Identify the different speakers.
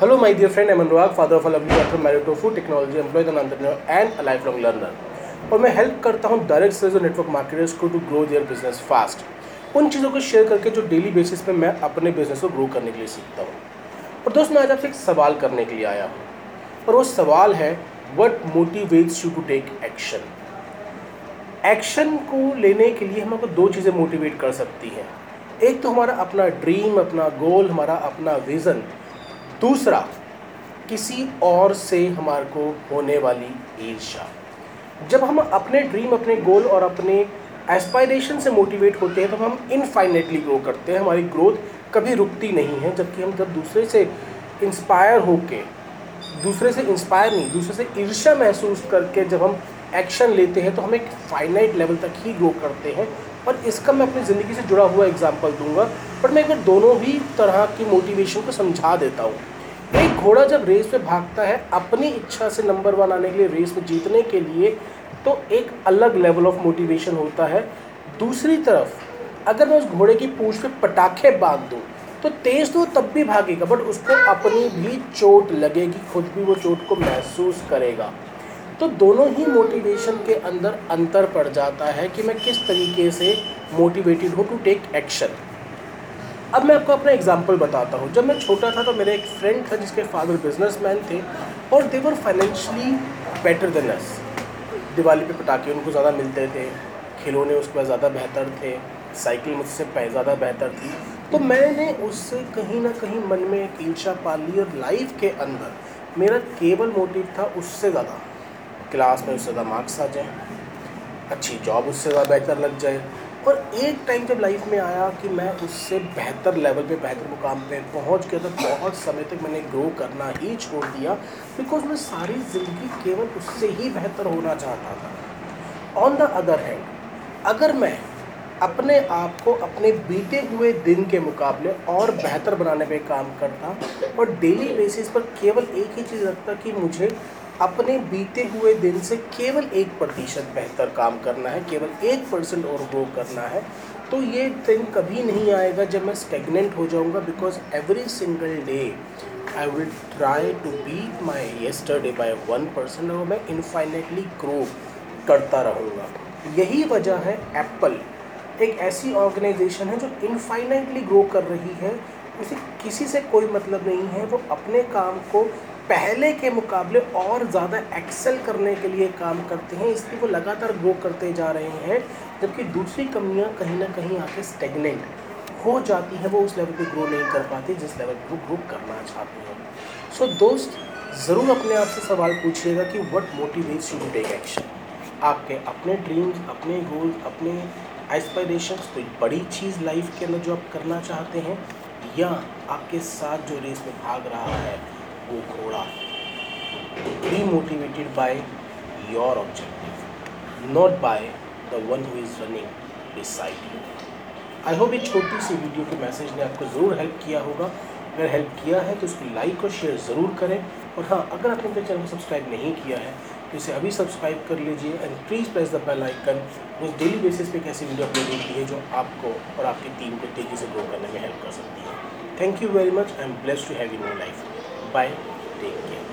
Speaker 1: Hello, my dear friend. I'm Anurag, father of a lovely daughter, married to a food technology employee, an entrepreneur, and. और मैं help करता हूँ direct sales और network marketers को to grow their business fast उन चीज़ों को share करके जो डेली बेसिस पे मैं अपने बिज़नेस को ग्रो करने के लिए सीखता हूँ और दोस्त मैं आज आपसे एक सवाल करने के लिए आया हूँ और वो सवाल है what motivates you to take action action को लेने के लिए हमको दो चीज़ें मोटिवेट कर सकती हैं एक तो हमारा अपना ड्रीम अपना गोल हमारा अपना विज़न दूसरा, किसी और से हमारे को होने वाली ईर्षा जब हम अपने ड्रीम अपने गोल और अपने एस्पायरेशन से मोटिवेट होते हैं तो हम इनफाइनेटली ग्रो करते हैं। हमारी ग्रोथ कभी रुकती नहीं है, जबकि हम जब दूसरे से इंस्पायर होके, दूसरे से इंस्पायर नहीं, दूसरे से ईर्ष्या महसूस करके जब हम एक्शन लेते हैं तो हम एक फाइनाइट लेवल तक ही ग्रो करते हैं। और इसका मैं अपनी ज़िंदगी से जुड़ा हुआ एग्ज़ाम्पल दूँगा। पर मैं एक दोनों ही तरह की मोटिवेशन को समझा देता हूँ। एक घोड़ा जब रेस में भागता है, अपनी इच्छा से नंबर वन आने के लिए रेस में जीतने के लिए तो एक अलग लेवल ऑफ़ मोटिवेशन होता है। दूसरी तरफ़, अगर मैं उस घोड़े की पूछ पे पटाखे बाँध दूँ तो तेज़ तो तब भी भागेगा बट उसको अपनी भी चोट लगेगी, खुद भी वो चोट को महसूस करेगा। तो दोनों ही मोटिवेशन के अंदर अंतर पड़ जाता है कि मैं किस तरीके से मोटिवेटेड हूँ टू टेक एक्शन अब मैं आपको अपना एग्ज़ाम्पल बताता हूँ। जब मैं छोटा था तो मेरा एक फ्रेंड था जिसके फादर बिजनेसमैन थे और they were financially better than us Diwali पे पटाखे उनको ज़्यादा मिलते थे, खिलौने उसके पास ज़्यादा बेहतर थे साइकिल मुझसे ज़्यादा बेहतर थी। तो मैंने उससे कहीं ना कहीं मन में एक ईर्षा पाल ली और लाइफ के अंदर मेरा केवल मोटिव था उससे ज़्यादा। क्लास में उससे ज़्यादा मार्क्स आ जाए, अच्छी जॉब उससे ज़्यादा बेहतर लग जाए और एक टाइम जब लाइफ में आया कि मैं उससे बेहतर लेवल पे, बेहतर मुकाम पे पहुँच गया तो बहुत समय तक मैंने ग्रो करना ही छोड़ दिया बिकॉज़ मैं सारी ज़िंदगी केवल उससे ही बेहतर होना चाहता था। ऑन द अदर हैंड अगर मैं अपने आप को अपने बीते हुए दिन के मुकाबले और बेहतर बनाने पे काम करता, और डेली बेसिस पर केवल एक ही चीज़ रखता कि मुझे अपने बीते हुए दिन से केवल एक प्रतिशत बेहतर काम करना है, केवल एक परसेंट और ग्रो करना है तो ये दिन कभी नहीं आएगा जब मैं स्टेगनेंट हो जाऊँगा because every single day I will try to beat my yesterday by one percent और मैं इनफाइनेटली ग्रो करता रहूँगा। यही वजह है एप्पल एक ऐसी ऑर्गेनाइजेशन है जो इनफाइनेटली ग्रो कर रही है। उसे किसी से कोई मतलब नहीं है, वो अपने काम को पहले के मुकाबले और ज़्यादा एक्सेल करने के लिए काम करते हैं इसलिए वो लगातार ग्रो करते जा रहे हैं जबकि दूसरी कंपनियाँ कहीं ना कहीं आके स्टेगनेंट हो जाती हैं वो उस लेवल पे ग्रो नहीं कर पाती जिस लेवल पे वो ग्रो करना चाहती हैं। सो so, दोस्त ज़रूर अपने आप से सवाल पूछिएगा कि what motivates you to take action आपके अपने ड्रीम्स अपने गोल्स अपने एस्पायरेशंस कोई बड़ी चीज़ लाइफ के अंदर जो आप करना चाहते हैं या आपके साथ जो रेस में भाग रहा है घोड़ा be motivated by your objective not by one who is running beside you I hope ये छोटी सी वीडियो के मैसेज ने आपको ज़रूर हेल्प किया होगा। अगर हेल्प किया है तो उसको लाइक और शेयर ज़रूर करें। और हाँ अगर आपने मेरे चैनल को सब्सक्राइब नहीं किया है तो इसे अभी सब्सक्राइब कर लीजिए and please press the bell icon उस डेली बेसिस पे कैसी वीडियो अपलोड होती है जो आपको और आपकी टीम को तेज़ी से ग्रो करने में हेल्प कर सकती है। Thank you very much I am bless to have in my life Bye. Take.